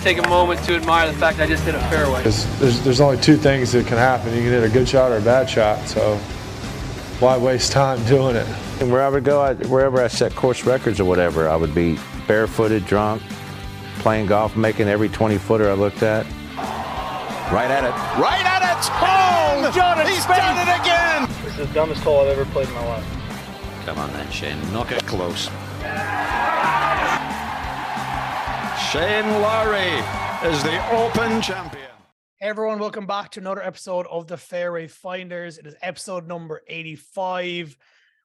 just take a moment to admire the fact I just hit a fairway. There's, there's, there's only two things that can happen. You can hit a good shot or a bad shot. So why waste time doing it? And wherever I would go, I, wherever I set course records or whatever, I would be barefooted, drunk, playing golf, making every 20 footer I looked at. Right at it. Right at it. Oh, John, he's done it again. This is the dumbest hole I've ever played in my life. Come on then, Shane. Knock it close. Shane Lowry is the Open champion. Hey everyone, welcome back to another episode of the Fairway Finders. It is episode number 85.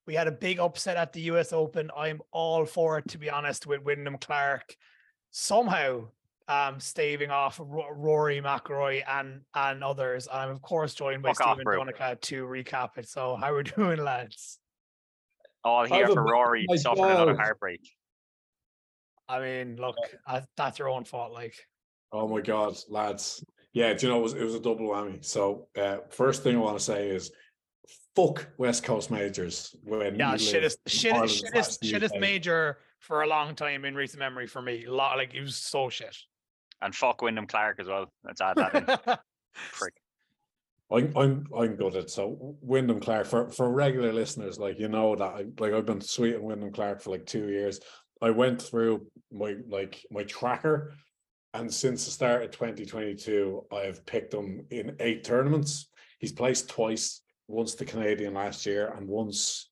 We had a big upset at the US Open. I'm all for it, to be honest, with Wyndham Clark somehow um, staving off R- Rory McIlroy and and others. I'm of course joined by Fuck Stephen. Donica to recap it. So how we're doing, lads? All here have a for Rory my suffering another God. heartbreak. I mean, look, I, that's your own fault. Like, Oh my God, lads. Yeah, do you know, it was, it was a double whammy. So, uh, first thing I want to say is fuck West Coast majors. When yeah, you shittest, live in shittest, Ireland shittest, shittest major for a long time in recent memory for me. Lot like it was so shit. And fuck Wyndham Clark as well. Let's add that in. Prick. I'm I'm I'm gutted. So Wyndham Clark for for regular listeners, like you know that I like I've been sweet on Wyndham Clark for like two years. I went through my like my tracker, and since the start of 2022, I have picked him in eight tournaments. He's placed twice, once the Canadian last year, and once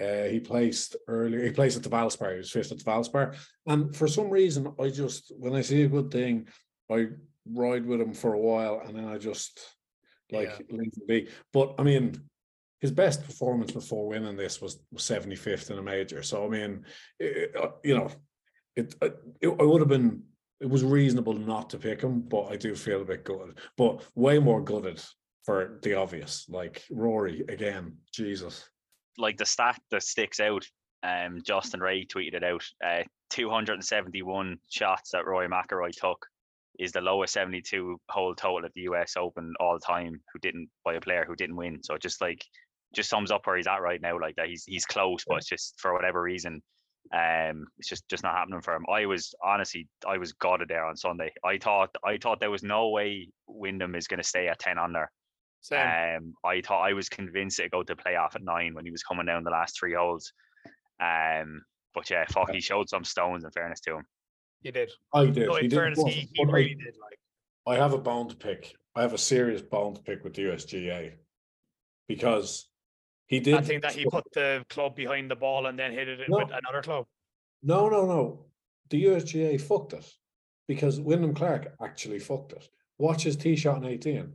uh, he placed earlier. He placed at the Valspar. He was fifth at the Valspar, and for some reason, I just when I see a good thing, I ride with him for a while, and then I just like Yeah. leave him be. But I mean, his best performance before winning this was seventy fifth in a major. So I mean, it, uh, you know, it, uh, it would have been. It was reasonable not to pick him, but I do feel a bit gutted. But way more gutted for the obvious, like Rory again. Jesus. Like the stat that sticks out, um, Justin Ray tweeted it out. Uh, 271 shots that Rory McIlroy took is the lowest 72 hole total at the US Open all time. Who didn't by a player who didn't win. So just like just sums up where he's at right now. Like that, he's he's close, but it's just for whatever reason, um, it's just just not happening for him. I was honestly, I was gutted there on Sunday. I thought I thought there was no way Wyndham is going to stay at 10 under. Same. Um, I thought I was convinced it'd go to playoff at nine when he was coming down the last three holes. Um, but yeah, fuck, he showed some stones. In fairness to him, he did. I did. No, he in did fairness, but- he, he I- really did. Like, I have a bone to pick. I have a serious bone to pick with the USGA because he did. I think that he put the club behind the ball and then hit it No. with another club. No, no, no. The USGA fucked it because Wyndham Clark actually fucked it. Watch his tee shot in 18.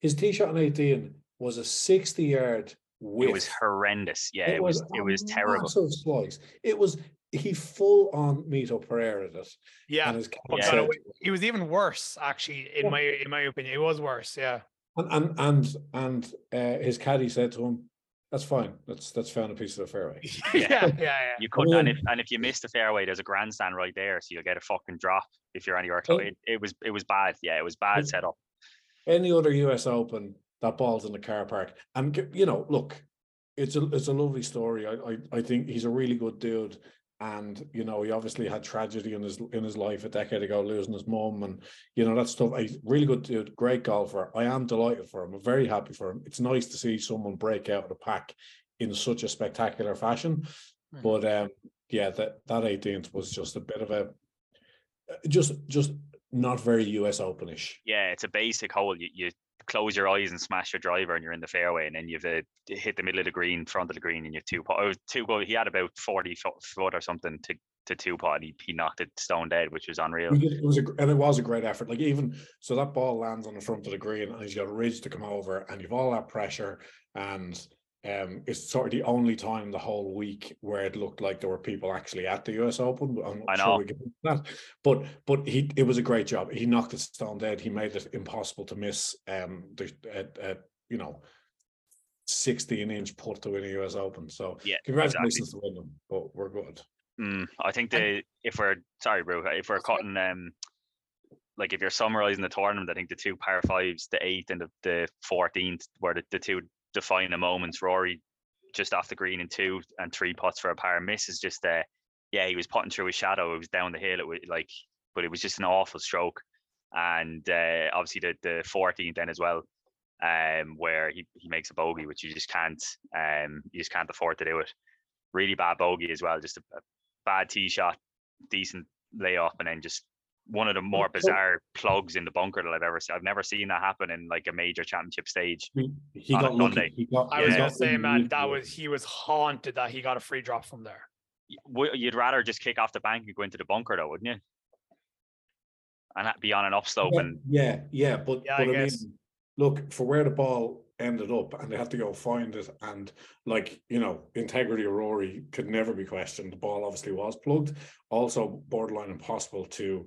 His tee shot in 18 was a 60 yard width. it was horrendous. Yeah, it, was, it was terrible. Massive slice. It was he full on Mito Pereira it. Yeah, And his Yeah. said- wa- he was even worse actually. In Yeah. my in my opinion, it was worse. Yeah, and and and, and uh, his caddy said to him, "That's fine. That's that's found a piece of the fairway." yeah, yeah, yeah. You could, and if and if you miss the fairway, there's a grandstand right there, so you'll get a fucking drop if you're anywhere close. Oh. It, it was it was bad. Yeah, it was bad It- setup. any other US Open, that ball's in the car park. And you know, look, it's a it's a lovely story. I I, I think he's a really good dude. And you know, he obviously had tragedy in his in his life a decade ago, losing his mom and you know that stuff. He's really good dude, great golfer. I am delighted for him. I'm very happy for him. It's nice to see someone break out of the pack in such a spectacular fashion. Mhm. But um, yeah, that that 18th was just a bit of a just just not very US Openish. Yeah, it's a basic hole. You, you close your eyes and smash your driver, and you're in the fairway, and then you've uh, hit the middle of the green, front of the green, and you've two pot. Oh, two go. He had about forty foot or something to to two pot, and he, he knocked it stone dead, which was unreal. It was a, and it was a great effort. Like even so, that ball lands on the front of the green, and he's got a ridge to come over, and you've all that pressure, and um, it's sort of the only time the whole week where it looked like there were people actually at the U.S. Open. but I'm not I sure know. into that, but but he it was a great job. He knocked it stone dead. He made it impossible to miss. Um, the uh, uh, you know. 16 inch putt to win a US Open. So, Yeah, congratulations to Wyndham, but we're good. Mm, I think And- if we're sorry, bro, if we're cutting um like if you're summarizing the tournament, I think the two par fives, the eighth and the, the 14th, were the, the two defining moments. Rory just off the green in two and three pots for a par. Miss is just uh, yeah, he was putting through his shadow. It was down the hill. It was like but it was just an awful stroke. And uh, obviously the the 14th then as well, um, where he, he makes a bogey, which you just can't um you just can't afford to do it. Really bad bogey as well, just a, a bad tee shot, decent layup, and then just one of the more bizarre plugs in the bunker that I've ever seen. I've never seen that happen in like a major championship stage. He, he got lucky. He got, I Yeah. was he gonna say, man, that was he was haunted that he got a free drop from there. You'd rather just kick off the bank and go into the bunker, though, wouldn't you? And that be on an upslope Yeah, and yeah, yeah, but, Yeah, but I I, guess. mean, look for where the ball ended up, and they had to go find it, and like you know, integrity of Rory could never be questioned. The ball obviously was plugged, also borderline impossible to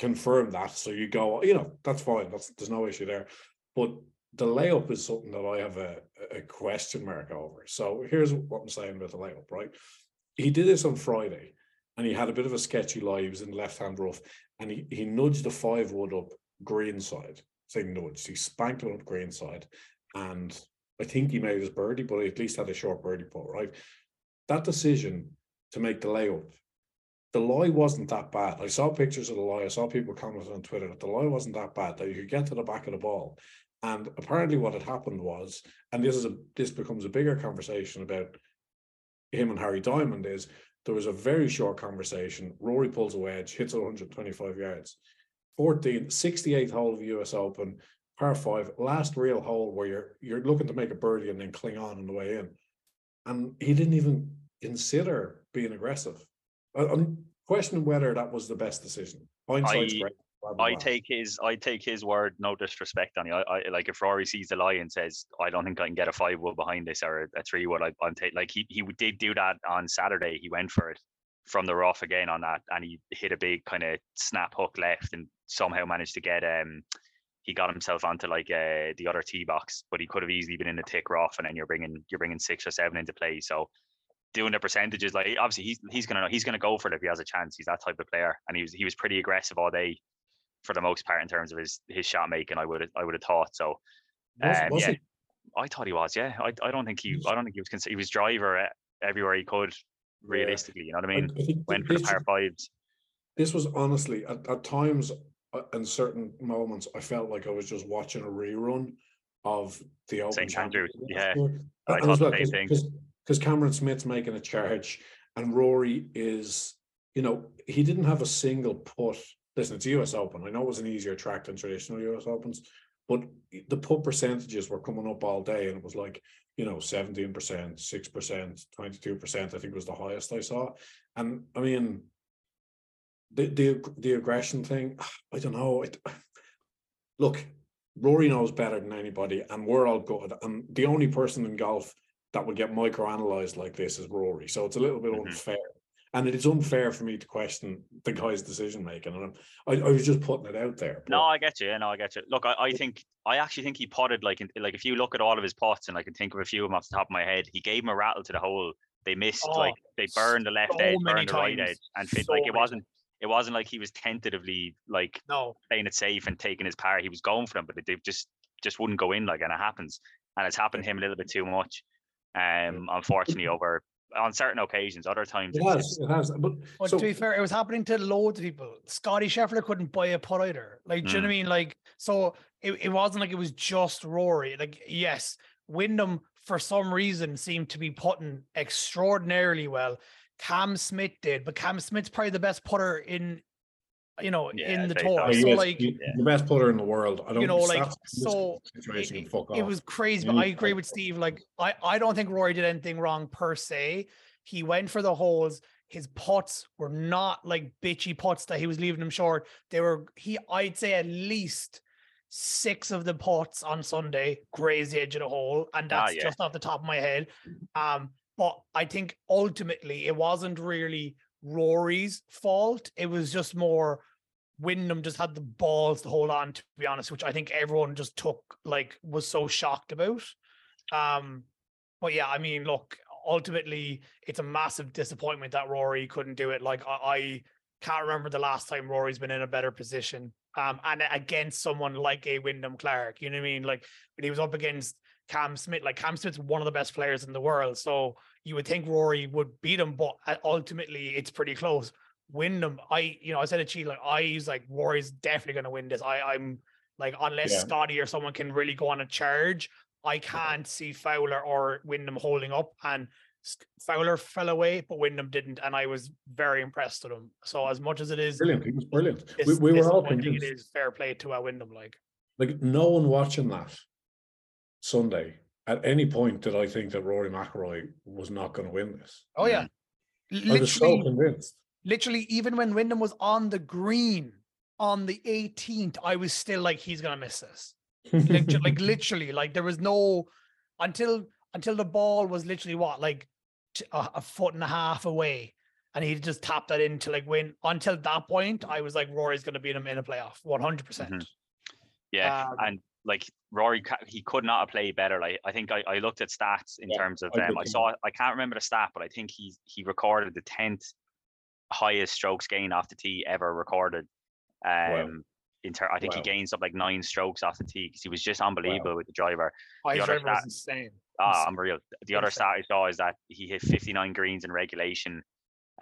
confirm that. So you go, you know, that's fine. That's there's no issue there, but the layup is something that I have a, a question mark over. So here's what I'm saying about the layup, right? He did this on Friday, and he had a bit of a sketchy lie. He was in left hand rough and he, he nudged the five wood up green side. Say nudged, he spanked it up green side, and I think he made his birdie, but he at least had a short birdie putt, right? That decision to make the layup, the lie wasn't that bad. I saw pictures of the lie. I saw people commenting on Twitter that the lie wasn't that bad. That you could get to the back of the ball, and apparently what had happened was, and this is a this becomes a bigger conversation about him and Harry Diamond is there was a very short conversation. Rory pulls a wedge, hits 125 yards. 14, 68th hole of the US Open, par five, last real hole where you're you're looking to make a birdie and then cling on on the way in. And he didn't even consider being aggressive. I, I'm questioning whether that was the best decision. Hindsight's I- great. I take his I take his word, no disrespect on you. I, I like if Rory sees the lie and says, I don't think I can get a five wood behind this or a, three wood, I, I'm take like he he did do that on Saturday. He went for it from the rough again on that and he hit a big kind of snap hook left and somehow managed to get um he got himself onto like uh, the other tee box, but he could have easily been in the tick rough, and then you're bringing you're bringing six or seven into play. So doing the percentages, like obviously he's he's gonna know he's gonna go for it if he has a chance. He's that type of player, and he was he was pretty aggressive all day for the most part in terms of his his shot making. I would I would have thought so. Was- Um, was yeah, he? I thought he was. Yeah, I I don't think he I don't think he was. cons- He was driver everywhere he could. Realistically, you know what I I- mean. I Went for the this- fives. this was honestly at, at times uh, in certain moments I felt like I was just watching a rerun of the Open St. Championship yeah. I And thought the same thing. 'Cause- Cameron Smith's making a charge and Rory is, you know, he didn't have a single putt. Listen, it's US Open. I know it was an easier track than traditional US Opens, but the putt percentages were coming up all day and it was like, you know, 17%, 6%, 22%, I think was the highest I saw. And I mean, the the the aggression thing, I don't know. It, look, Rory knows better than anybody, and we're all good. And the only person in golf that would get microanalyzed like this is Rory. So it's a little bit Mhm. unfair. And it is unfair for me to question the guy's decision making. And I'm, I, I was just putting it out there. No, I get you. Yeah, no, I get you. Look, I, I think I actually think he potted like in, like if you look at all of his pots and I can think of a few of them off the top of my head, he gave him a rattle to the hole. They missed Oh, like they burned the left so edge, many burned the right edge, and fit So like it wasn't it wasn't like he was tentatively like No, playing it safe and taking his power. He was going for them, but they just just wouldn't go in like and it happens. And it's happened to him a little bit too much. Um unfortunately over on certain occasions. Other times It it's, has, it has. But But so, to be fair, it was happening to loads of people. Scotty Scheffler couldn't buy a putt either. Like, do you know what I mean? Like, so it, it wasn't like it was just Rory. Like, yes, Wyndham for some reason seemed to be putting extraordinarily well. Cam Smith did, but Cam Smith's probably the best putter in, you know, Yeah, in the tour. so. he is like, the the best putter in the world. I don't you know, like, stats in this so situation it, can fuck it was crazy, but I agree with Steve. Like, I, I don't think Rory did anything wrong per se. He went for the holes. His putts were not like bitchy putts that he was leaving them short. They were he, I'd say at least six of the putts on Sunday grazed the edge of the hole, and Ah, that's yeah. just off the top of my head. Um, but I think ultimately it wasn't really Rory's fault. It was just more Wyndham just had the balls to hold on, to be honest, which I think everyone just took like was so shocked about. Um, but yeah, I mean, look, ultimately it's a massive disappointment that Rory couldn't do it. Like I, I can't remember the last time Rory's been in a better position. Um, and against someone like a Wyndham Clark, you know what I mean? Like when he was up against Cam Smith, like Cam Smith's one of the best players in the world. So you would think Rory would beat him, but uh, ultimately it's pretty close. Wyndham, I you know I said it cheat like I was like Rory's definitely going to win this. I I'm like unless Yeah. Scotty or someone can really go on a charge, I can't see Fowler or Wyndham holding up. And Fowler fell away, but Wyndham didn't, and I was very impressed with him. So as much as it is, Brilliant. He was brilliant. dis- We, we were all convinced. it is fair play to uh, Wyndham. Like Like no one watching that Sunday at any point did I think that Rory McIlroy was not going to win this. oh yeah, I was so convinced. Literally, even when Wyndham was on the green on the 18th, I was still like, he's gonna miss this. like, like literally, like there was no until until the ball was literally what like t- a, a foot and a half away, and he just tapped that in to like win. Until that point, I was like, Rory's gonna beat him in a playoff, one hundred percent. Yeah, Um, and like Rory, he could not have played better. Like I think I, I looked at stats in Yeah, terms of I um, I saw I can't remember the stat, but I think he he recorded the tenth highest strokes gain off the tee ever recorded. Um, in ter- I think Wow. he gained something like nine strokes off the tee because he was just unbelievable with the driver. High the other driver was insane. Ah, Insane. unreal. The other stat I saw is that he hit 59 greens in regulation,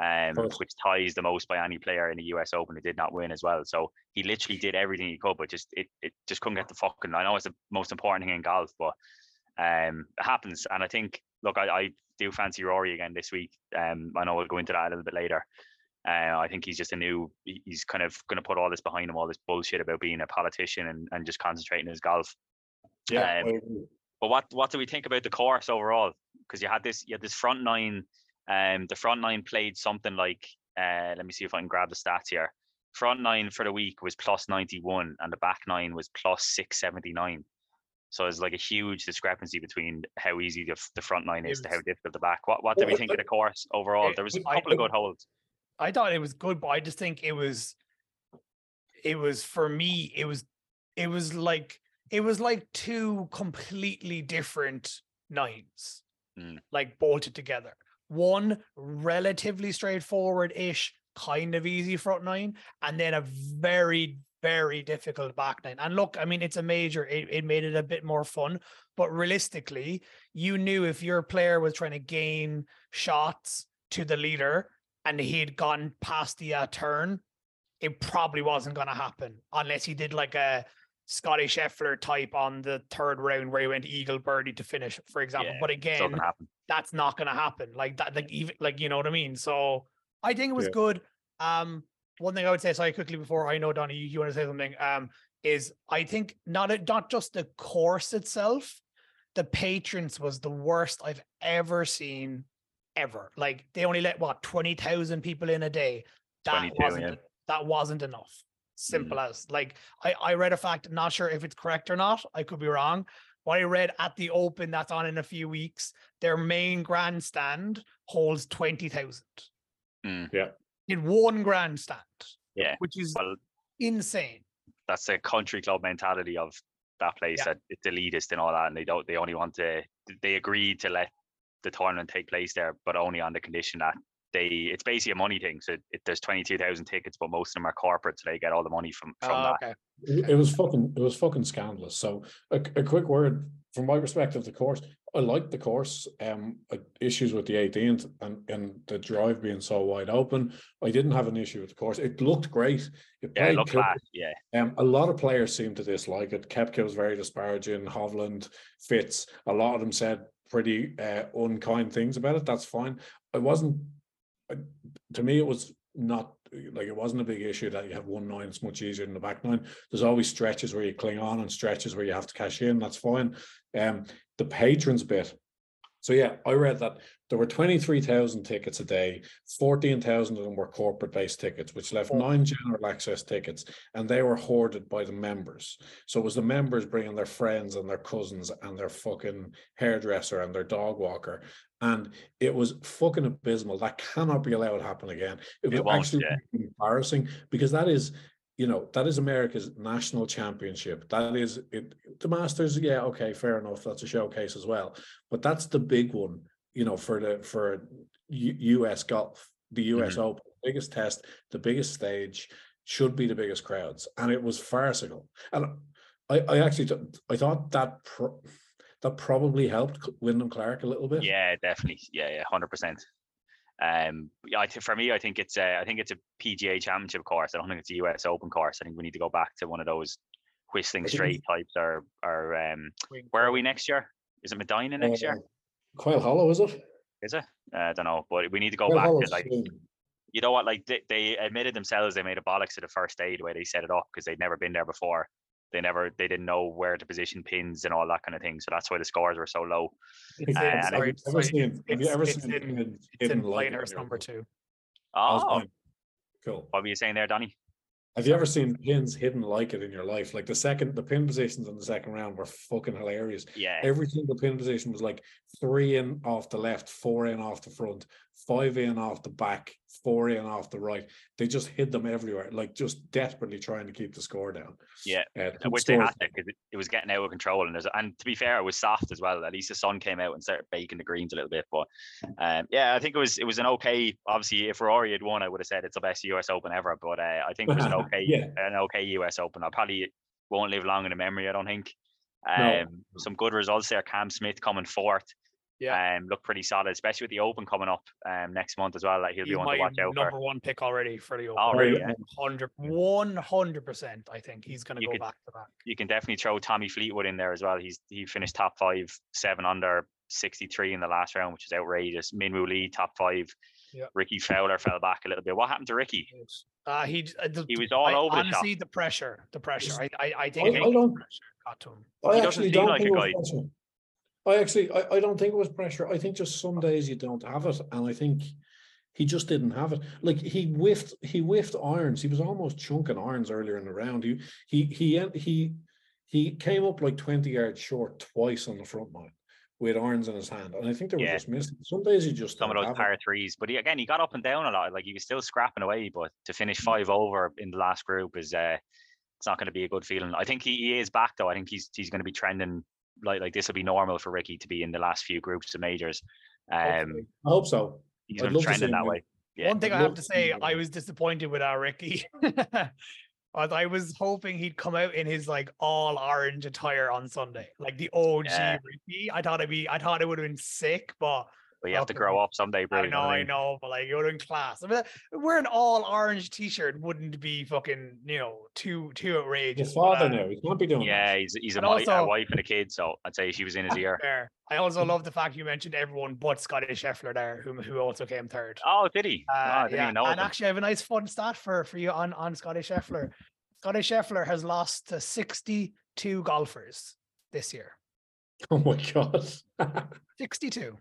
um, which ties the most by any player in the US Open who did not win as well. So he literally did everything he could, but just it, it just couldn't get the fucking. I know it's the most important thing in golf, but um, it happens. And I think, look, I, I do fancy Rory again this week. Um, I know we'll go into that a little bit later. Uh, I think he's just a new. He's kind of going to put all this behind him, all this bullshit about being a politician and, and just concentrating his golf. Yeah, Um, But what what do we think about the course overall? Because you had this you had this front nine, um, the front nine played something like uh, let me see if I can grab the stats here. Front nine for the week was plus ninety one, and the back nine was plus six seventy nine. So it's like a huge discrepancy between how easy the, the front nine is to how difficult the back. What what do we think of the course overall? There was a couple of good holes. I thought it was good, but I just think it was it was for me, it was it was like it was like two completely different nines, Mm. like bolted together. One relatively straightforward-ish, kind of easy front nine, and then a very, very difficult back nine. And look, I mean, it's a major, it, it made it a bit more fun, but realistically, you knew if your player was trying to gain shots to the leader and he had gone past the uh, turn, it probably wasn't going to happen unless he did like a Scotty Scheffler type on the third round where he went eagle birdie to finish, for example. Yeah, but again, can that's not going to happen. Like that, like even like you know what I mean. So I think it was Yeah. good. Um, one thing I would say, sorry, quickly before I know Donnie, you, you want to say something. Um, is I think not a, not just the course itself, the patrons was the worst I've ever seen, ever. Like they only let what twenty thousand people in a day. That wasn't yeah. that wasn't enough. Simple as like I I read a fact, not sure if it's correct or not. I could be wrong. What I read at the Open that's on in a few weeks, their main grandstand holds twenty thousand. Mm. Yeah. In one grandstand. Yeah. Which is Well, insane. that's the country club mentality of that place Yeah. that it's elitist and all that and they don't they only want to they agreed to let the tournament take place there but only on the condition that they it's basically a money thing so it, there's 22,000 tickets but most of them are corporate so they get all the money from from Oh, that okay. It it was fucking it was fucking scandalous. So a, a quick word from my perspective, the course. I like the course. Um, issues with the 18th and and the drive being so wide open. I didn't have an issue with the course. It looked great. It yeah played look cool. flat yeah Um, a lot of players seem to dislike it. Koepka was very disparaging. Hovland, Fitz, a lot of them said pretty uh, unkind things about it. That's fine. I wasn't. To me, it was not like it wasn't a big issue that you have one nine. It's much easier than the back nine. There's always stretches where you cling on and stretches where you have to cash in. That's fine. Um, the patrons bit. So yeah, I read that there were 23,000 tickets a day, 14,000 of them were corporate based tickets, which left Oh. nine general access tickets, and they were hoarded by the members. So it was the members bringing their friends and their cousins and their fucking hairdresser and their dog walker. And it was fucking abysmal. That cannot be allowed to happen again. It was It won't, actually yeah. embarrassing because that is you know that is America's national championship. That is it. The Masters, yeah, okay, fair enough. That's a showcase as well, but that's the big one. You know, for the for U- U.S. golf, the U.S. Mhm. Open, biggest test, the biggest stage, should be the biggest crowds, and it was farcical. And I, I actually, I thought that pro- that probably helped Wyndham Clark a little bit. yeah definitely yeah yeah 100% Um, yeah, I for me, I think it's a, I think it's a PGA Championship course. I don't think it's a US Open course. I think we need to go back to one of those whistling straight types. Or, or um, where are we next year? Is it Medinah next year? Uh, Quail Hollow, is it? Is it? Uh, I don't know, but we need to go Quail back to like soon. you know what? Like they, they admitted themselves they made a bollocks to the first day the way they set it up because they'd never been there before. They never they didn't know where to position pins and all that kind of thing. So that's why the scores were so low. It's, Uh, in- Have sorry, you ever sorry, seen, have you it's- ever it's seen in- hidden, it's in hidden light in Pinehurst number life? two. Oh. Cool. what were you saying there, Donny? Have you ever seen pins hidden like it in your life? Like the second, the pin positions in the second round were fucking hilarious. Yeah. Every single pin position was like three in off the left, four in off the front, five in off the back, four in off the right. They just hid them everywhere, like just desperately trying to keep the score down. Yeah, Uh, Which they had to because it, was getting out of control, and and to be fair, it was soft as well. At least the sun came out and started baking the greens a little bit. But um, yeah, I think it was it was an okay. Obviously, if Rory had won, I would have said it's the best US Open ever. But uh, I think it was an okay Yeah. an okay US Open. I probably won't live long in the memory. I don't think. Um, No. some good results there. Cam Smith coming fourth. Yeah. Um, look pretty solid, especially with the Open coming up um next month as well. Like he'll be He's one my to watch out for. number one pick already for the Open. Oh, really? Yeah. 100, 100%. I think he's going to You go could- back to back. you can definitely throw Tommy Fleetwood in there as well. He's he finished top five, seven under, sixty three in the last round, which is outrageous. Minwoo Lee top five. Yeah. Rickie Fowler fell back a little bit. What happened to Rickie? Uh, he uh, the- He was all I- over the shop. honestly, the pressure, the pressure. I, I, I I, think I the don't. pressure got to him. I He doesn't actually seem don't like think a it was pressure. I actually, I, I don't think it was pressure. I think just some days you don't have it, and I think he just didn't have it. Like he whiffed, he whiffed irons. He was almost chunking irons earlier in the round. He he he he he came up like twenty yards short twice on the front line with irons in his hand, and I think they were Yeah. just missing. Some days he just Some of those have it. par threes, but he, again, he got up and down a lot. Like he was still scrapping away, but to finish five over in the last group is uh, it's not going to be a good feeling. I think he, he is back though. I think he's he's going to be trending like like this will be normal for Rickie to be in the last few groups of majors. Um, I hope so. he's I'd going to love trending that win. way. Yeah. One thing I'd I have to to say, I was disappointed with our Rickie. I was hoping he'd come out in his like all orange attire on Sunday, like the OG Yeah. Ricky. I thought it'd be, I thought it would have been sick, but You have to grow up someday, bro. I know, I mean? know, but like you're been class. I mean, wearing all orange t-shirt wouldn't be fucking, you know, too too outrageous. but, father uh, now. He can't be doing Yeah, he's he's a, mi- a wife and a kid, so I'd say she was in his ear. Fair. I also love the fact you mentioned everyone but Scotty Scheffler there, who who also came third. Oh, did he? oh, Uh, I didn't yeah, even know. and actually, I have a nice fun stat for for you on on Scotty Scheffler. Scotty Scheffler has lost to 62 golfers this year. Oh my god. 62.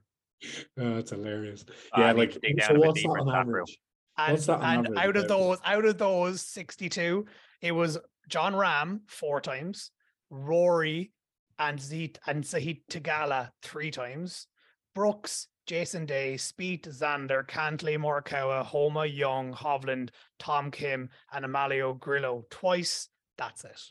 Oh, that's hilarious. Ah, yeah, need like to so down what's that on that, bro. average? And, What's that on and average, out of David? those, out of those 62, it was Jon Rahm four times, Rory and Zeke and Sahith Theegala three times, Brooks, Jason Day, Spieth, Xander, Cantlay, Morikawa, Homa, Young, Hovland, Tom Kim, and Emiliano Grillo twice. That's it.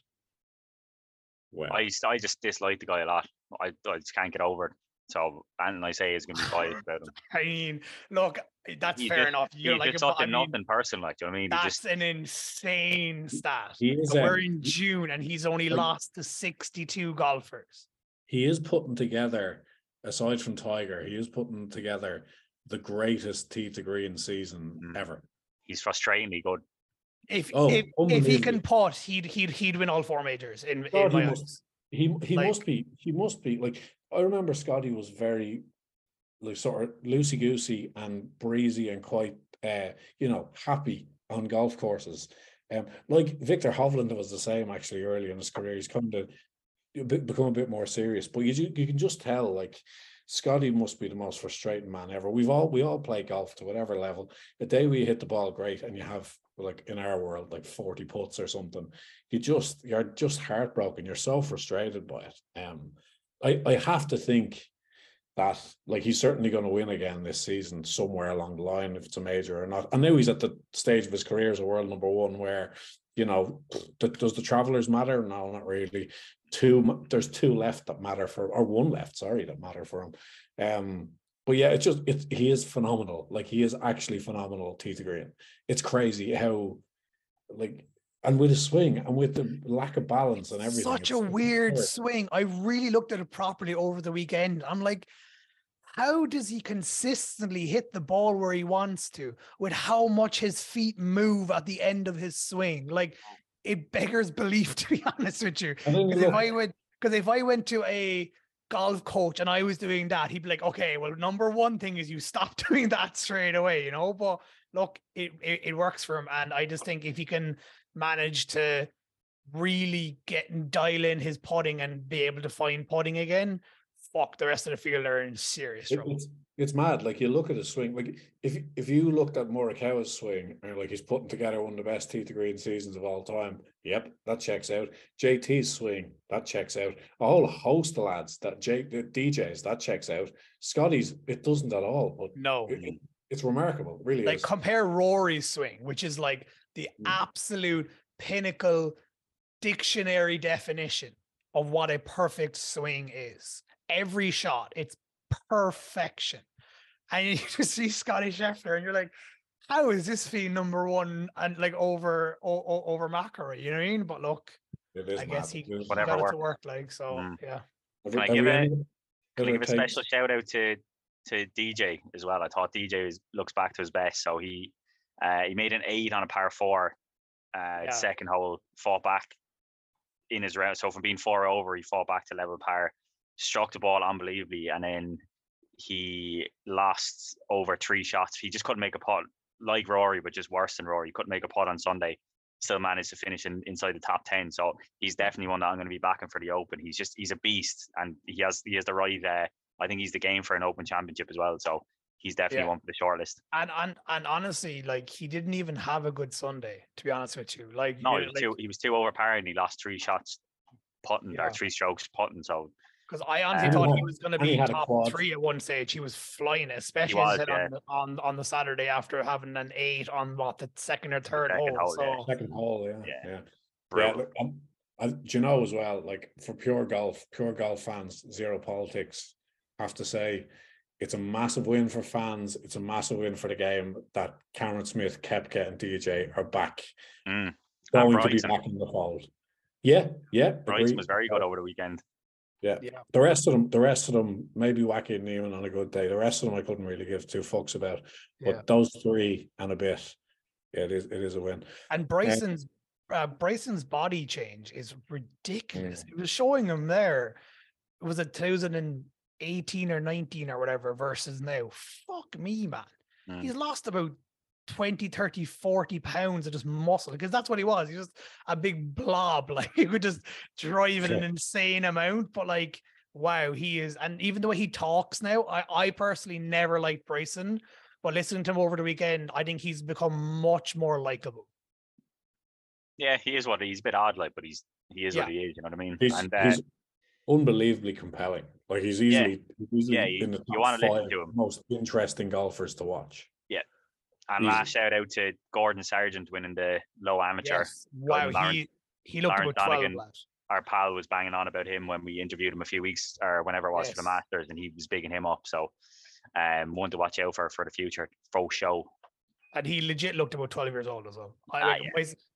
Wow. I I just dislike the guy a lot. I, I just can't get over it. So and I say is going to be biased about him. I mean, look, that's He's fair just- enough. You're He's like, just but such a I mean, nothing person, like do you know what I mean? He that's just an insane stat. He is, And we're um, in June and he's only like- lost to 62 golfers. he is putting together, aside from Tiger, he is putting together the greatest tee to green season Mm. ever. he's frustratingly good. If Oh, if, if he can unbelievable. putt, he'd he'd he'd win all four majors in, in God, he my must- eyes. He he Like- must be he must be like I remember Scotty was very like sort of loosey goosey and breezy and quite uh you know happy on golf courses. Um, like Viktor Hovland was the same actually early in his career. He's come to become a bit more serious, but you you can just tell like Scotty must be the most frustrating man ever. We've all we all play golf to whatever level. The day we hit the ball great, and you have like in our world like forty putts or something, you just you're just heartbroken. You're so frustrated by it. Um, I I have to think that like he's certainly going to win again this season somewhere along the line if it's a major or not. I know he's at the stage of his career as a world number one where you know does the travelers matter? No, not really. Two there's two left that matter for or one left, sorry, that matter for him. Um, but yeah, it's just it's he is phenomenal. Like he is actually phenomenal, tee to green. It's crazy how like and with his swing and with the lack of balance and everything. Such a weird absurd. swing. I really looked at it properly over the weekend. I'm like, how does he consistently hit the ball where he wants to with how much his feet move at the end of his swing? Like it beggars belief, to be honest with you. And then you Because if I went, because if I went to a golf coach and I was doing that, he'd be like, "Okay, well, number one thing is you stop doing that straight away," you know. But look, it it, it works for him, and I just think if he can manage to really get and dial in his putting and be able to find putting again, fuck, the rest of the field are in serious trouble. It's, it's mad. Like you look at his swing. Like if you- if you looked at Morikawa's swing and like he's putting together one of the best tee to green seasons of all time. Yep, that checks out. JT's swing that checks out. A whole host of lads that J the DJs that checks out. Scotty's it doesn't at all. But No, it- it- it's remarkable. Really like is. compare Rory's swing, which is like the Mm. absolute pinnacle dictionary definition of what a perfect swing is. Every shot, it's perfection. And you just see Scotty Scheffler, and you're like, how is this fee number one and like over o- o- over McIlroy? You know what I mean? But look, It is I guess mad. he, It he is Whatever got it to work like so. Mm. Yeah, Can I give a- Can I give a special shout out to to DJ as well? I thought DJ is, looks back to his best. So he uh, he made an eight on a par four, uh, Yeah. second hole, fought back in his round. So from being four over, he fought back to level par, struck the ball unbelievably, and then he lost over three shots. He just couldn't make a putt, like Rory, but just worse than Rory. He couldn't make a putt on Sunday. Still managed to finish in, inside the top ten. So he's definitely one that I'm going to be backing for the Open. He's just he's a beast, and he has he has the right. Uh, I think he's the game for an Open Championship as well. So he's definitely Yeah. one for the short list. and and and honestly, like he didn't even have a good Sunday. To be honest with you, like No, you- he was like, too he was too over and he lost three shots putting Yeah. or three strokes putting. So Because I honestly Uh, thought he he was going to be top three at one stage. He was flying, especially was, said yeah. on, the, on on the Saturday after having an eight on what the second or third second hole. hole, yeah. So Second hole, yeah, Yeah. yeah. Yeah, look, um, I, do you know as well, like for pure golf, pure golf fans, zero politics, have to say it's a massive win for fans. It's a massive win for the game that Cameron Smith, Koepka, and DJ are back, Mm. going to be back in the fold. Yeah, yeah. Bryson agree. was very good over the weekend. Yeah. Yeah. The rest of them, the rest of them, maybe Wacky and Niemann on a good day. The rest of them I couldn't really give two fucks about. But Yeah. those three and a bit, yeah, it is it is a win. and Bryson's uh, Bryson's body change is ridiculous. It was showing him there. It was a 2018 or 19 or whatever versus now. Fuck me, man. Mm. He's lost about 20, 30, 40 pounds of just muscle because that's what he was. He's just a big blob. Like he could just drive at an insane amount. But like, wow, he is. And even the way he talks now, I, I personally never liked Bryson. But listening to him over the weekend, I think he's become much more likable. Yeah, he is what he's a bit odd, like, but he's he is what he is. You know what I mean? He's and uh, he's unbelievably compelling. Like he's Yeah. easily, he's easily Yeah, you- in the you top wanna listen five to him. most interesting golfers to watch. Yeah. And easy. last shout out to Gordon Sargent winning the low amateur. Yes. Wow, Lawrence- he he looked Lawrence about 12 Donegan. Our pal was banging on about him when we interviewed him a few weeks or whenever it was for the Masters, and he was bigging him up. So, um, one to watch out for for the future. Full show. And he legit looked about 12 years old as well. I, Ah, like, yeah.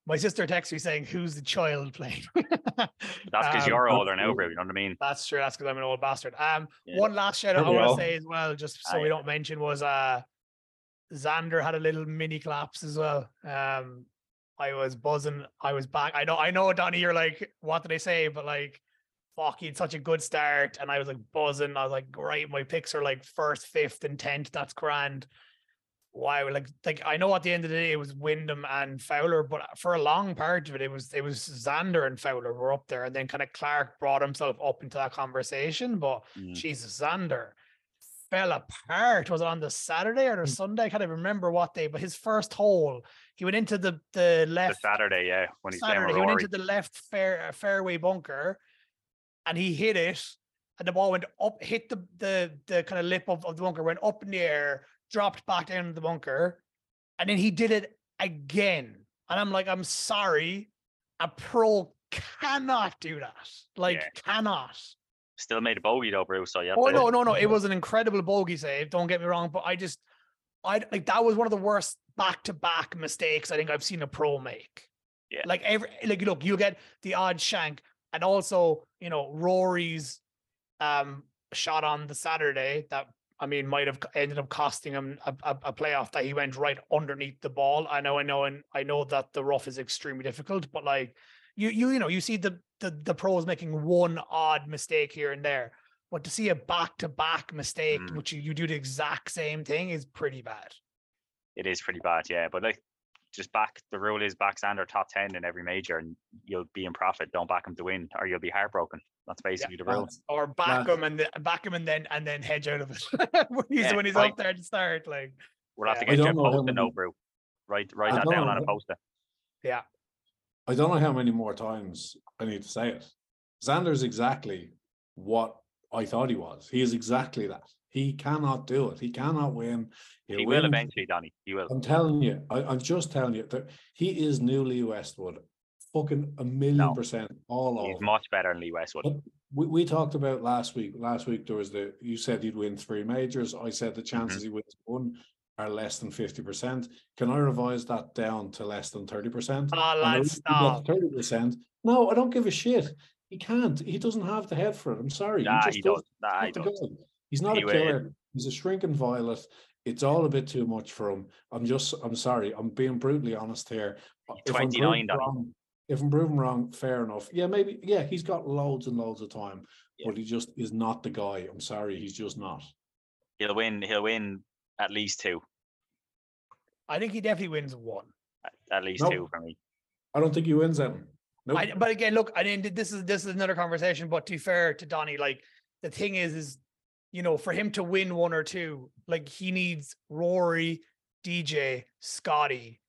My, sister texted me saying, Who's the child playing? That's because Um, you're older now, absolutely. bro. You know what I mean? That's true. That's because I'm an old bastard. Um, Yeah. one last shout out I want to say as well, just so Aye. we don't mention, was uh Xander had a little mini collapse as well. Um, I was buzzing. I was back. I know, I know, Donnie, you're like, what did I say? But like, fuck, he had such a good start, and I was like buzzing. I was like, right, my picks are like first, fifth, and tenth. That's grand. Wow, like, like I know at the end of the day it was Wyndham and Fowler, but for a long part of it, it was it was Xander and Fowler were up there, and then kind of Clark brought himself up into that conversation. But Mm. Jesus, Xander fell apart. Was it on the Saturday or the Sunday? I can't even remember what day, but his first hole, he went into the the The left Saturday, yeah, when he's Saturday, he went into the left fair uh, fairway bunker, and he hit it, and the ball went up, hit the the the kind of lip of, of the bunker, went up in the air, dropped back down in the bunker, and then he did it again. And I'm like, I'm sorry, a pro cannot do that. Like, Yeah. cannot. Still made a bogey though, Bruce. So yeah. Oh no, no, no! It was an incredible bogey save. Don't get me wrong, but I just, I like that was one of the worst back-to-back mistakes I think I've seen a pro make. Yeah. Like every, like look, you get the odd shank, and also you know Rory's, um, shot on the Saturday that I mean, might have ended up costing him a, a, a playoff that he went right underneath the ball. I know, I know, and I know that the rough is extremely difficult, but like you, you, you know, you see the the the pros making one odd mistake here and there, but to see a back to back mistake, Mm. which you, you do the exact same thing, is pretty bad. It is pretty bad, yeah. But like, just back. The rule is back Xander top ten in every major, and you'll be in profit. Don't back him to win, or you'll be heartbroken. That's basically the uh, rule. Or back Lads. him and then back him and then and then hedge out of it when he's Yeah, when he's like- up there at the start. Like, We'll have to get you a don't know how post-it many- note, bro. Write write I that don't down know on a how- post-it. yeah, I don't know how many more times I need to say it. Xander's exactly what I thought he was. He is exactly that. He cannot do it. He cannot win. He'll He will win. eventually, Donny. He will. I'm telling you, I, I'm just telling you that he is new Lee Westwood. Fucking a million No. percent all He's over. much better than Lee Westwood. But we, we talked about last week. Last week there was the you said he'd win three majors. I said the chances he wins one are less than fifty percent. Can I revise that down to less than thirty percent? Ah, lads, stop. Thirty percent. No, I don't give a shit. He can't. He doesn't have the head for it. I'm sorry. Nah, just he does. doesn't. Nah, he does. guy. He's not He a will. killer. He's a shrinking violet. It's all a bit too much for him. I'm just. I'm sorry. I'm being brutally honest here. If I'm 29, wrong- If I'm proven wrong, fair enough. Yeah, maybe. Yeah, he's got loads and loads of time, Yeah. but he just is not the guy. I'm sorry. He's just not. He'll win. He'll win at least two. I think he definitely wins one. At- At least Nope. two for me. I don't think he wins them. Nope. I, but again, look, I mean, this is this is another conversation. But to be fair to Donny, like the thing is, is you know, for him to win one or two, like he needs Rory, DJ, Scotty,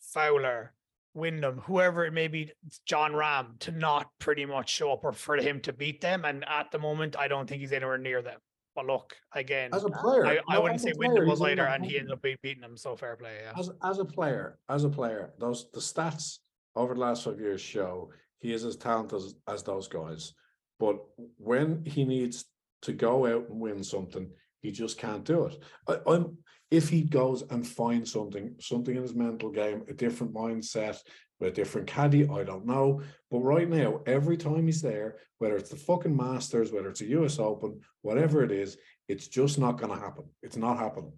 Fowler, Wyndham, whoever it may be, Jon Rahm, to not pretty much show up or for him to beat them. And at the moment, I don't think he's anywhere near them. But look, again, as a player, I, I no, wouldn't say player, Wyndham was he's in either, that and he ended up beating them. So fair play, yeah. as as a player, as a player, those the stats over the last five years show he is as talented as, as those guys. But when he needs to go out and win something, he just can't do it. I, I'm if he goes and finds something, something in his mental game, a different mindset with a different caddy, I don't know. But right now, every time he's there, whether it's the fucking Masters, whether it's a US Open, whatever it is, it's just not going to happen. It's not happening.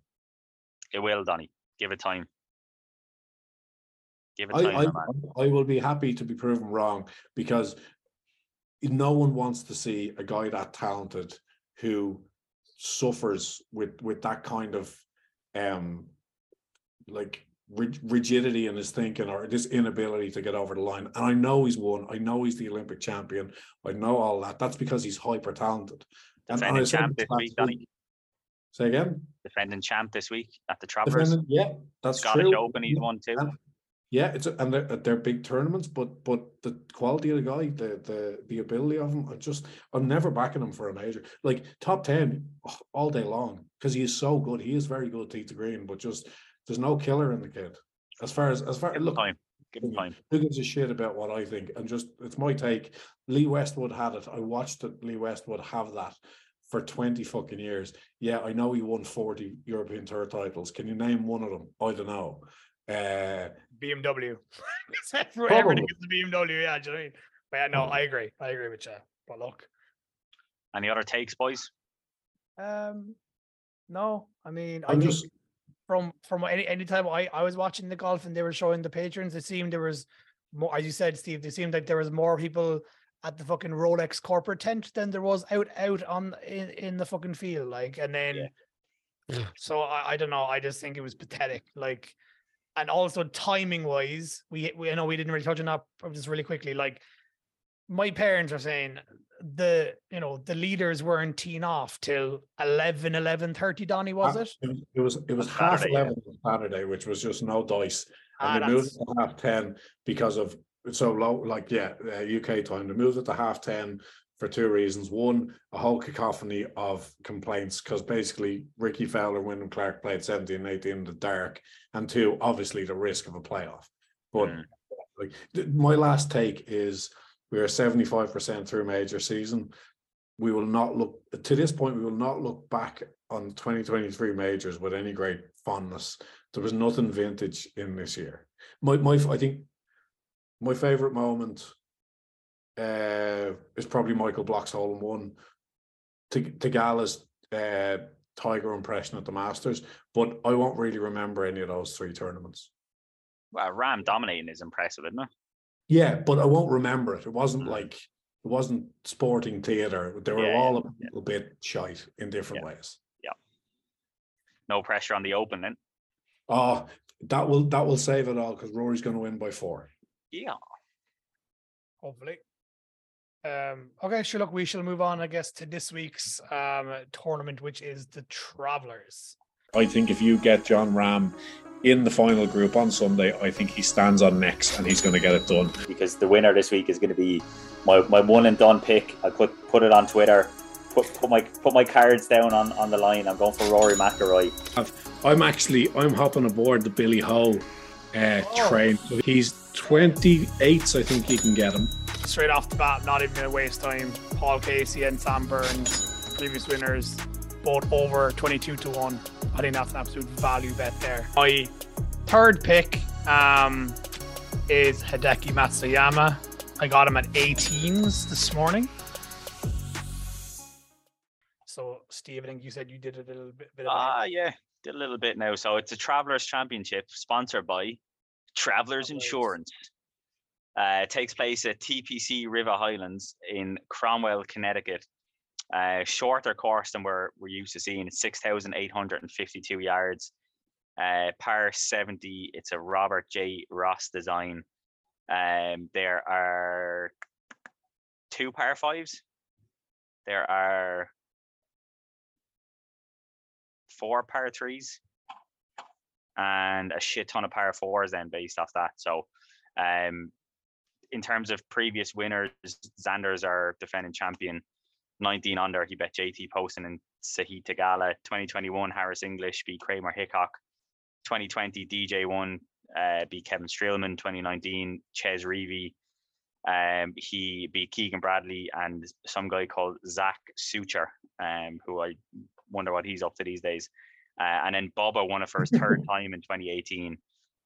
It will, Donny. Give it time. Give it time, I, man. I will be happy to be proven wrong because no one wants to see a guy that talented who suffers with with that kind of um like rigidity in his thinking or this inability to get over the line. And I know he's won. I know he's the Olympic champion. I know all that. That's because he's hyper talented. Defending champ this week, Say again. Defending champ this week at the Travelers. Defendant, yeah, that's Scottish true. Open, he's Yeah. won too. And- Yeah, it's and they're, they're big tournaments, but but the quality of the guy, the the the ability of him, I just I'm never backing him for a major. Like top ten all day long because he is so good. He is very good, tee to green, but just there's no killer in the kid. As far as as far look, time. Give him time. who gives a shit about what I think? And just it's my take. Lee Westwood had it. I watched it, Lee Westwood have that for 20 fucking years. Yeah, I know he won 40 European Tour titles. Can you name one of them? I don't know. Uh BMW. Except for Probably. everything is the BMW, yeah, do you know what I mean? But yeah, no, I agree. I agree with you. But look, Any other takes, boys? um, no, I mean, I I'm think just from from any any time I I was watching the golf and they were showing the patrons, it seemed there was more, as you said, Steve. It seemed like there was more people at the fucking Rolex corporate tent than there was out out on in, in the fucking field. Like, and then so I, I don't know. I just think it was pathetic. Like, and also timing wise, we we I know we didn't really touch on that just really quickly. Like, my parents are saying the you know the leaders weren't teeing off till 11 11 30 donny was Ah, it It was it was, half Saturday, yeah. eleven on Saturday, which was just no dice, Ah, and they moved to half ten because of so low. Like yeah, uh, UK time. They moved it to half ten for two reasons. One, a whole cacophony of complaints because basically Rickie Fowler, and Wyndham Clark played 17 and 18 in the dark, and two, obviously the risk of a playoff. But Mm. like my last take is we are 75% through major season. We will not look to this point, we will not look back on 2023 majors with any great fondness. There was nothing vintage in this year. My my I think my favorite moment uh is probably Michael Block's hole in one. Tig- Theegala's uh Tiger impression at the Masters, but I won't really remember any of those three tournaments. Well, Rahm dominating is impressive, isn't it? Yeah, but I won't remember it. It wasn't Mm. like it wasn't sporting theatre. They were Yeah, yeah, all a yeah. little bit shite in different ways. Yeah. No pressure on the Open then. Oh, that will that will save it all because Rory's going to win by four. Yeah. hopefully. Um, okay, sure. Look, we shall move on, I guess, to this week's um, tournament, which is the Travelers. I think if you get Jon Rahm in the final group on Sunday, I think he stands on next and he's going to get it done. because the winner this week is going to be my, my one and done pick. I put put it on Twitter. Put, put my put my cards down on, on the line. I'm going for Rory McIlroy. I'm actually I'm hopping aboard the Billy Ho uh, Oh. train. He's 28, so I think you can get him. Straight off the bat, not even going to waste time. Paul Casey and Sam Burns, previous winners, both over 22 to 1. I think that's an absolute value bet there. My third pick um, is Hideki Matsuyama. I got him at 18s this morning. So, Steve, I think you said you did a little bit, bit of Ah, yeah. Did a little bit now. So it's a Travelers Championship sponsored by Travelers Travelers. Insurance. Uh, it takes place at TPC River Highlands in Cromwell, Connecticut. Uh, shorter course than we're, we're used to seeing. It's 6,852 yards. Uh, par 70. It's a Robert J. Ross design. Um, there are two par fives. There are four par threes and a shit ton of par fours then based off that. So um in terms of previous winners, Xander's our defending champion, 19 under. He bet JT Poston and Sahith Theegala. 2021 Harris English beat Kramer Hickok. 2020 DJ won uh, beat Kevin Streelman. 2019 Chez Reavie. Um, he beat Keegan Bradley and some guy called Zach Sucher, um, who I wonder what he's up to these days. Uh, and then Bubba won it for his third time in 2018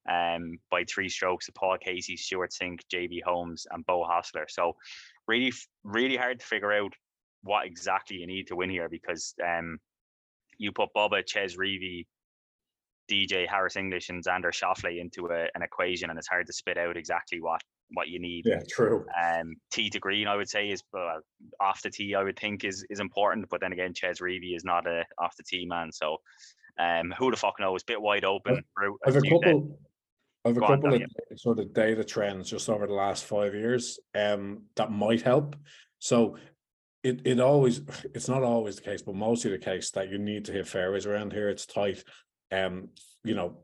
um, by three strokes of Paul Casey, Stewart Cink, JB Holmes, and Beau Hossler. So really, really hard to figure out what exactly you need to win here because um, you put Bubba, Chez Reavie, DJ Harris English, and Xander Schauffele into a, an equation, and it's hard to spit out exactly what what you need. Yeah, true. Um, tee to green, I would say, is uh, off the tee. I would think is is important, but then again, Chez Reavie is not a off the tee man. So, um, who the fuck knows? Bit wide open. I've a couple. I've a Go on, couple of sort of data trends just over the last five years um, that might help. So it it always it's not always the case, but mostly the case that you need to hit fairways around here. It's tight. Um, you know,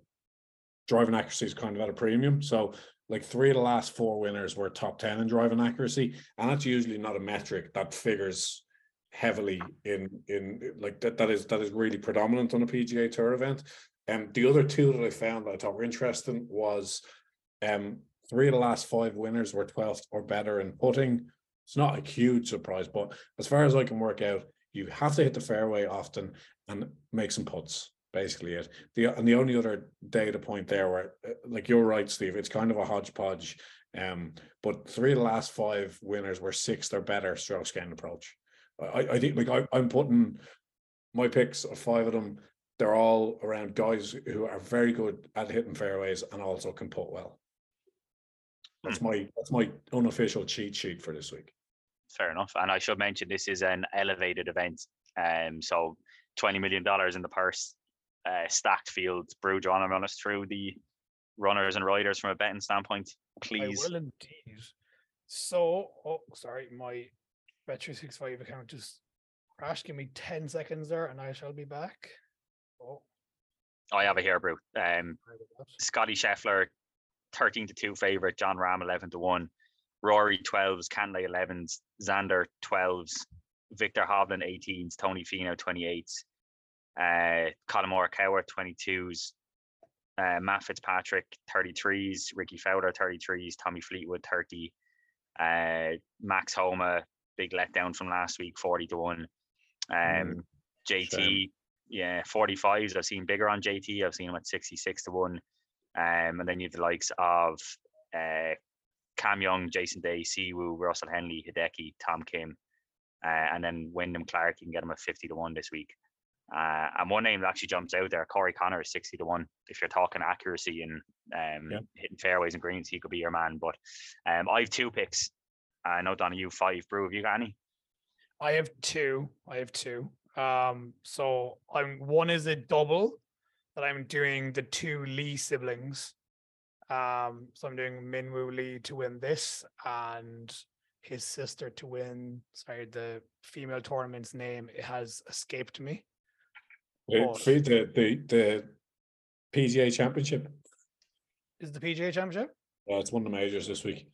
driving accuracy is kind of at a premium. So like three of the last four winners were top 10 in driving accuracy. And that's usually not a metric that figures heavily in in like that that is that is really predominant on a PGA tour event. And the other two that I found that I thought were interesting was um three of the last five winners were 12th or better in putting. It's not a huge surprise, but as far as I can work out, you have to hit the fairway often and make some puts. Basically, it. The and the only other data point there, where uh, like you're right, Steve, it's kind of a hodgepodge. Um, but three of the last five winners were sixth or better strokes gained approach. I, I think like I, I'm putting my picks of five of them. They're all around guys who are very good at hitting fairways and also can put well. That's my that's my unofficial cheat sheet for this week. Fair enough. And I should mention this is an elevated event. Um, so twenty million dollars in the purse, uh, stacked field. Brew, want to run us through the runners and riders from a betting standpoint, please? I will indeed. So, oh, sorry, my Bet365 account just crashed. Give me 10 seconds there and I shall be back. Oh, I have it here, Brew. Um, sorry about that. Scotty Scheffler, 13 to 2 favorite, Jon Rahm 11 to 1, Rory 12s, Cantlay 11s, Xander 12s, Viktor Hovland 18s, Tony Finau 28s, uh, Collin Morikawa 22s, uh, Matt Fitzpatrick 33s, Rickie Fowler 33s, Tommy Fleetwood 30, uh, Max Homa, big letdown from last week 40 to 1. Um, Mm, JT, shame. yeah, 45s. I've seen bigger on JT. I've seen him at 66 to 1. Um, and then you have the likes of uh, Cam Young, Jason Day, Siwoo, Russell Henley, Hideki, Tom Kim, uh, and then Wyndham Clark. You can get him at 50 to 1 this week. Uh, and one name that actually jumps out there, Corey Connor is 60 to 1. If you're talking accuracy and um, Yeah. hitting fairways and greens, he could be your man. But um, I have two picks. I know, Donna, you have five. Brew, have you got any? I have two. I have two. Um, so I'm one is a double that I'm doing the two Lee siblings. Um, so I'm doing Min Woo Lee to win this and his sister to win. Sorry, the female tournament's name it has escaped me. The, the, the, the PGA Championship. Is the PGA Championship? Yeah, it's one of the majors this week.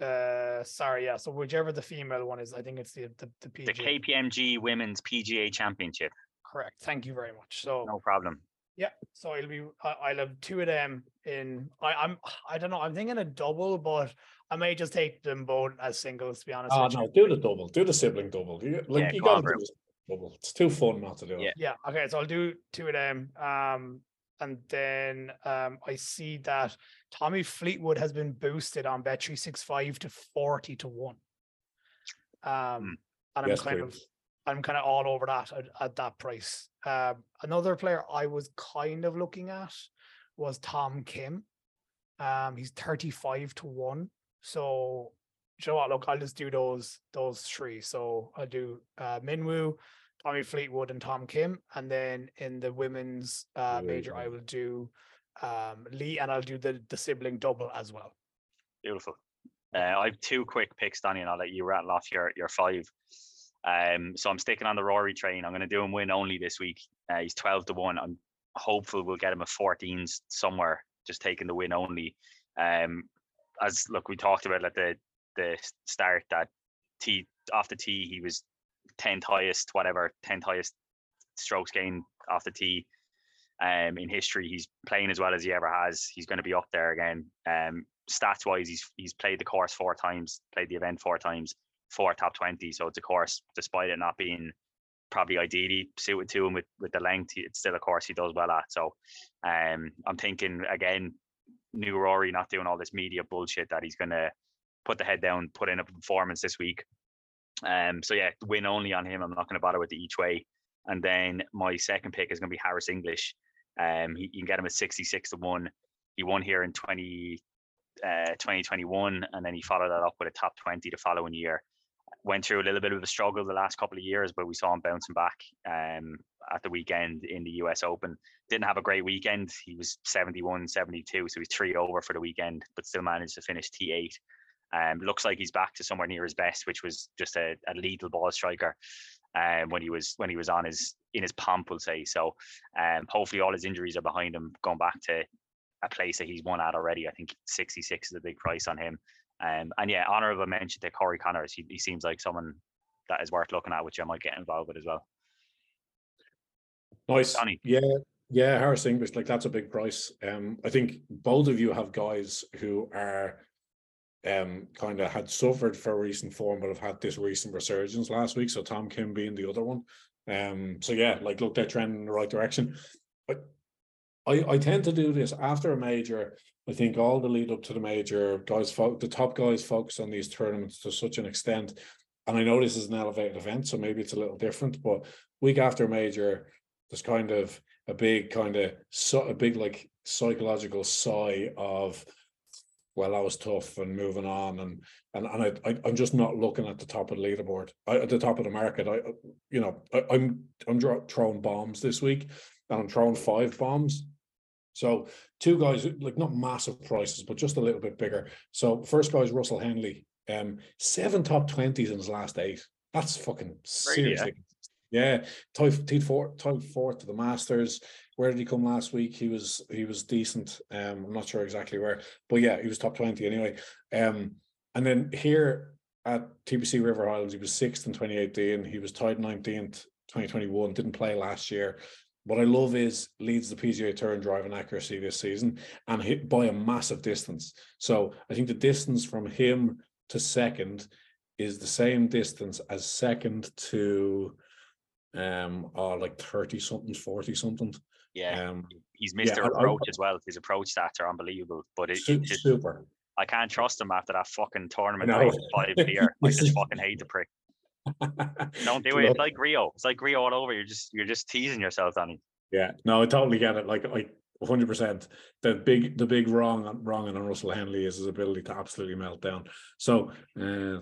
Uh, sorry, yeah. So whichever the female one is, I think it's the the, the PGA. The KPMG Women's PGA Championship. Correct. Thank you very much. So No problem. Yeah, so it'll be I- I'll have two of them in. I, I'm I don't know. I'm thinking a double, but I may just take them both as singles. To be honest, Oh with you. no, do the double, do the sibling double. You, like Yeah, you come on, gotta do bro. the double. It's too fun not to do it. Yeah. Yeah. Okay. So I'll do two of them. Um, and then um, I see that Tommy Fleetwood has been boosted on Bet three six five to forty to one. Um, and I'm Yes, kind of. I'm kind of all over that at, at that price. Um, another player I was kind of looking at was Tom Kim. Um, he's 35 to 1. So you know what? Look, I'll just do those those three. So I'll do uh Min Woo, Tommy Fleetwood, and Tom Kim. And then in the women's uh major, I will do um Lee and I'll do the the sibling double as well. Beautiful. Uh, I have two quick picks, Danny, and I'll let you rattle off your, your five. Um, so I'm sticking on the Rory train. I'm going to do him win only this week. Uh, he's 12 to 1. I'm hopeful we'll get him a 14s somewhere, just taking the win only. Um, as look, we talked about at the the start that tee off the tee, he was 10th highest, whatever, 10th highest strokes gained off the tee um, in history. He's playing as well as he ever has. He's going to be up there again. Um, stats wise, he's he's played the course four times, played the event four times, four top twenty. So it's a course, despite it not being probably ideally suited to him with with the length, it's still a course he does well at. So um, I'm thinking again, new Rory not doing all this media bullshit that he's going to put the head down, put in a performance this week. Um, so yeah, win only on him. I'm not going to bother with the each way. And then my second pick is going to be Harris English. Um, he, you can get him at 66 to 1. He won here in 20, uh, 2021, and then he followed that up with a top 20 the following year. Went through a little bit of a struggle the last couple of years, but we saw him bouncing back um, at the weekend in the US Open. Didn't have a great weekend. He was 71, 72, so he's three over for the weekend, but still managed to finish T8. Um, looks like he's back to somewhere near his best, which was just a, a lethal ball striker um, when he was when he was on his in his pomp, we'll say. So um, hopefully all his injuries are behind him, going back to a place that he's won at already. I think 66 is a big price on him. Um, and yeah, honourable mention to Corey Conners. He, he seems like someone that is worth looking at, which I might get involved with as well. Nice. Donny. Yeah, yeah, Harris English, like that's a big price. Um, I think both of you have guys who are um kind of had suffered for recent form, but have had this recent resurgence last week. So Tom Kim being the other one. Um, so yeah, like look, they're trending in the right direction. But I I tend to do this after a major. I think all the lead up to the major guys, fo- the top guys focus on these tournaments to such an extent. And I know this is an elevated event, so maybe it's a little different. But week after major, there's kind of a big kind of so a big like psychological sigh of well that was tough and moving on and and and I, I I'm just not looking at the top of the leaderboard I, at the top of the market. I you know I, I'm I'm dro- throwing bombs this week and I'm throwing five bombs. So two guys like not massive prices but just a little bit bigger. So first guy is Russell Henley um seven top 20s in his last eight. That's fucking eh? seriously. Yeah tied tied fourth tied fourth to the Masters where did he come last week? He was he was decent. Um, I'm not sure exactly where, but yeah, he was top 20 anyway. Um, and then here at TPC River Highlands, he was sixth in 2018. He was tied 19th 2021, didn't play last year. What I love is leads the PGA Tour in driving accuracy this season and hit by a massive distance. So I think the distance from him to second is the same distance as second to um oh like 30 something 40 something Yeah, um he's Mr. I- I- Approach as well. His approach stats are unbelievable, but it, su- it super I can't trust him after that fucking tournament. Five here. I just fucking hate the prick. Don't do it. It's like Rio. It's like Rio all over. You're just you're just teasing yourself, Danny. Yeah, no, I totally get it. Like, like hundred percent. The big, the big wrong, wrong on Russell Henley is his ability to absolutely melt down. So uh,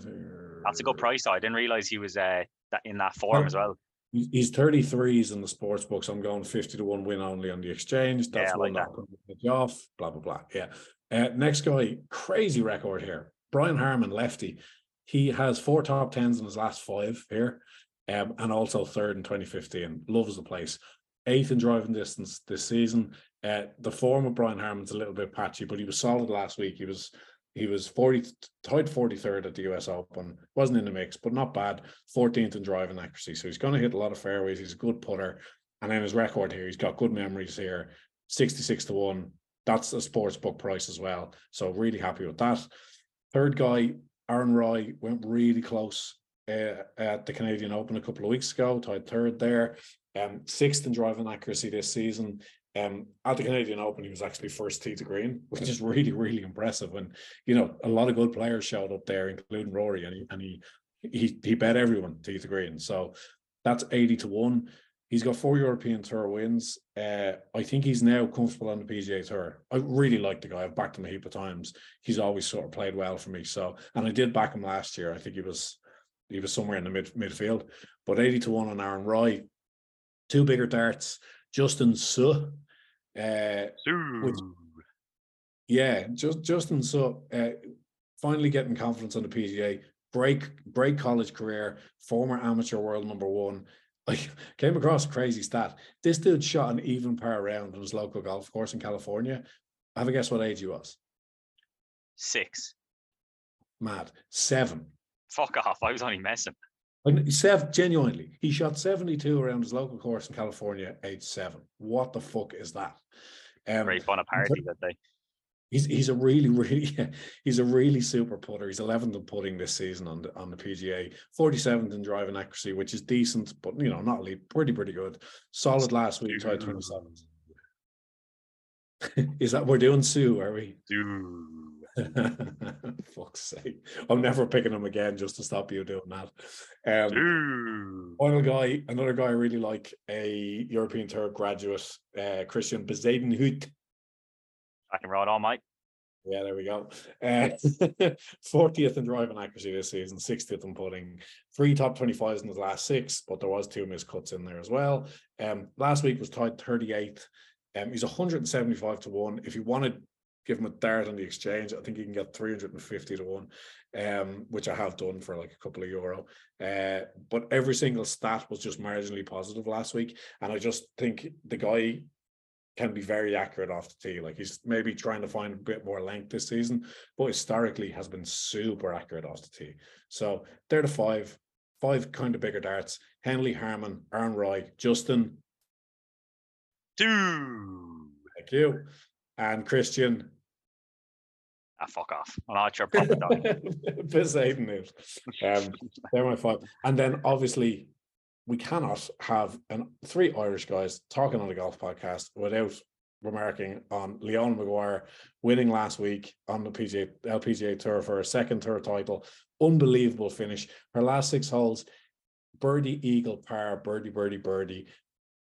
That's a good price. Though. I didn't realize he was uh that in that form as well. He's he's 33s in the sports books. I'm going 50 to 1 win only on the exchange. That's one like that you off. Blah blah blah. Yeah. Uh, next guy, crazy record here. Brian Harman, lefty. He has four top tens in his last five here, um, and also third in 2015. Loves the place. Eighth in driving distance this season. Uh, the form of Brian Harman's a little bit patchy, but he was solid last week. He was he was 40 tied 43rd at the US Open, wasn't in the mix, but not bad. 14th in driving accuracy. So he's going to hit a lot of fairways. He's a good putter. And then his record here, he's got good memories here 66 to 1. That's a sports book price as well. So really happy with that. Third guy, Aaron Rai, went really close uh, at the Canadian Open a couple of weeks ago, tied third there. Um, sixth in driving accuracy this season. Um, at the Canadian Open, he was actually first tee to green, which is really, really impressive. And you know, a lot of good players showed up there, including Rory, and he and he he, he bet everyone tee to green. So that's eighty to one. He's got four European Tour wins. Uh, I think he's now comfortable on the PGA Tour. I really like the guy. I've backed him a heap of times. He's always sort of played well for me. So, and I did back him last year. I think he was he was somewhere in the mid midfield. But eighty to one on Aaron Rai. Two bigger darts. Justin Suh. Uh, which- yeah, just Justin Suh uh, finally getting confidence on the PGA. Break great college career, former amateur world number one. I came across crazy stat. This dude shot an even par round on his local golf course in California. Have a guess what age he was? Six. Mad. Seven. Fuck off. I was only messing. Like, Seven, genuinely, he shot 72 around his local course in California, age seven. What the fuck is that? Um, Great fun a party that day. He's he's a really really he's a really super putter. He's 11th in putting this season on the on the PGA, 47th in driving accuracy, which is decent, but you know not elite, pretty pretty good. Solid last week, tied 27th. is that we're doing Sue? Are we? Fuck's sake! I'm never picking him again just to stop you doing that. Um, final guy, another guy I really like, a European Tour graduate, uh, Christiaan Bezuidenhout. I can ride all Mike. Yeah, there we go. Uh, 40th in driving accuracy this season, 60th in putting, three top 25s in his last six, but there was two miscuts in there as well. Um, last week was tied 38th. Um, he's 175 to 1. If you want to give him a dart on the exchange, I think you can get 350 to 1, um, which I have done for like a couple of euro. Uh, but every single stat was just marginally positive last week. And I just think the guy can be very accurate off the tee. Like he's maybe trying to find a bit more length this season, but historically has been super accurate off the tee. So they're the five, five kind of bigger darts. Henley, Harman, Aaron Rai, Justin, Two. thank you, and Christian. Ah, fuck off. I'm not sure. Proper dog. Poseidon it. Um, they're my five. And then obviously we cannot have an three Irish guys talking on a golf podcast without remarking on Leon Maguire winning last week on the PGA LPGA tour for a second tour title. Unbelievable finish. Her last six holes, birdie, eagle, par, birdie, birdie, birdie,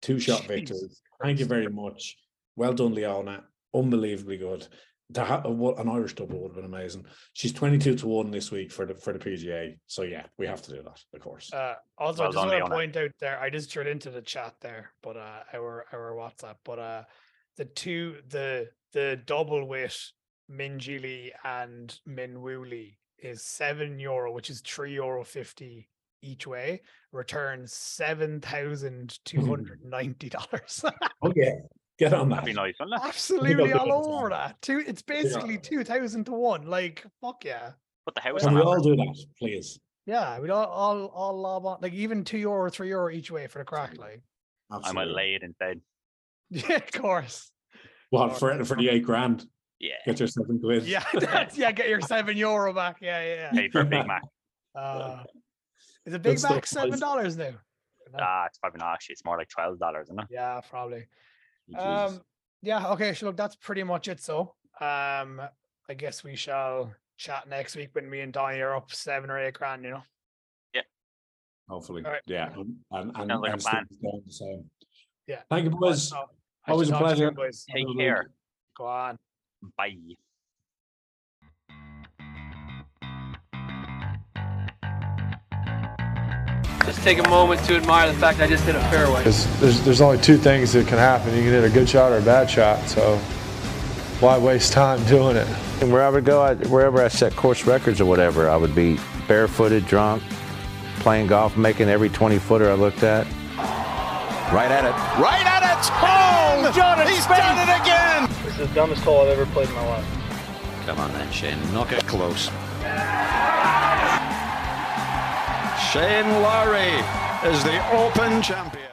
two shot victory. Thank you very much. Well done, Leona. Unbelievably good. To have an Irish double would have been amazing. She's twenty-two to one this week for the for the PGA. So yeah, we have to do that, of course. Uh, also, Well I just want to Leona. point out there, I just threw it into the chat there, but uh, our our WhatsApp, but uh, the two the the double with Minjee Lee and Min Minwuli is seven euro, which is three euro fifty each way. Returns seven thousand two hundred ninety dollars. oh yeah, get on that. That'd be nice, wouldn't it? Absolutely go all to over that. Two, it's basically two thousand to one. Like fuck yeah. Put the house Can on we that. all do that, please? Yeah, we'd all all all lob on like even two euro, three euro each way for the crack. Like, I might Absolutely. lay it in bed. yeah, of course. What for for the eight grand? Yeah. Get your seven quid. Yeah, that's, yeah, get your seven euro back. Yeah, yeah, yeah. Paid for a Big Mac. Uh, is a Big stuff, Mac seven boys. dollars now? No. Ah, it's probably not actually. It's more like twelve dollars, isn't it? Yeah, probably. Jesus. Um, yeah. Okay. So look, that's pretty much it. So, um, I guess we shall chat next week when me and Donnie are up seven or eight grand. You know. Yeah. Hopefully, All right. yeah, and and, and, Sounds like and plan. Steve's the same. Yeah. Thank you, boys. Always a talk to you, pleasure. boys. Take Have care. Go on. Bye. Just take a moment to admire the fact I just hit a fairway. Because there's, there's only two things that can happen. You can hit a good shot or a bad shot. So why waste time doing it? And where I would go, I, wherever I set course records or whatever, I would be barefooted, drunk, playing golf, making every 20 footer I looked at. Right at it. Right at it. Oh, Jordan He's done it again. This is the dumbest hole I've ever played in my life. Come on then, Shane. Knock it close. Shane Lowry is the Open champion.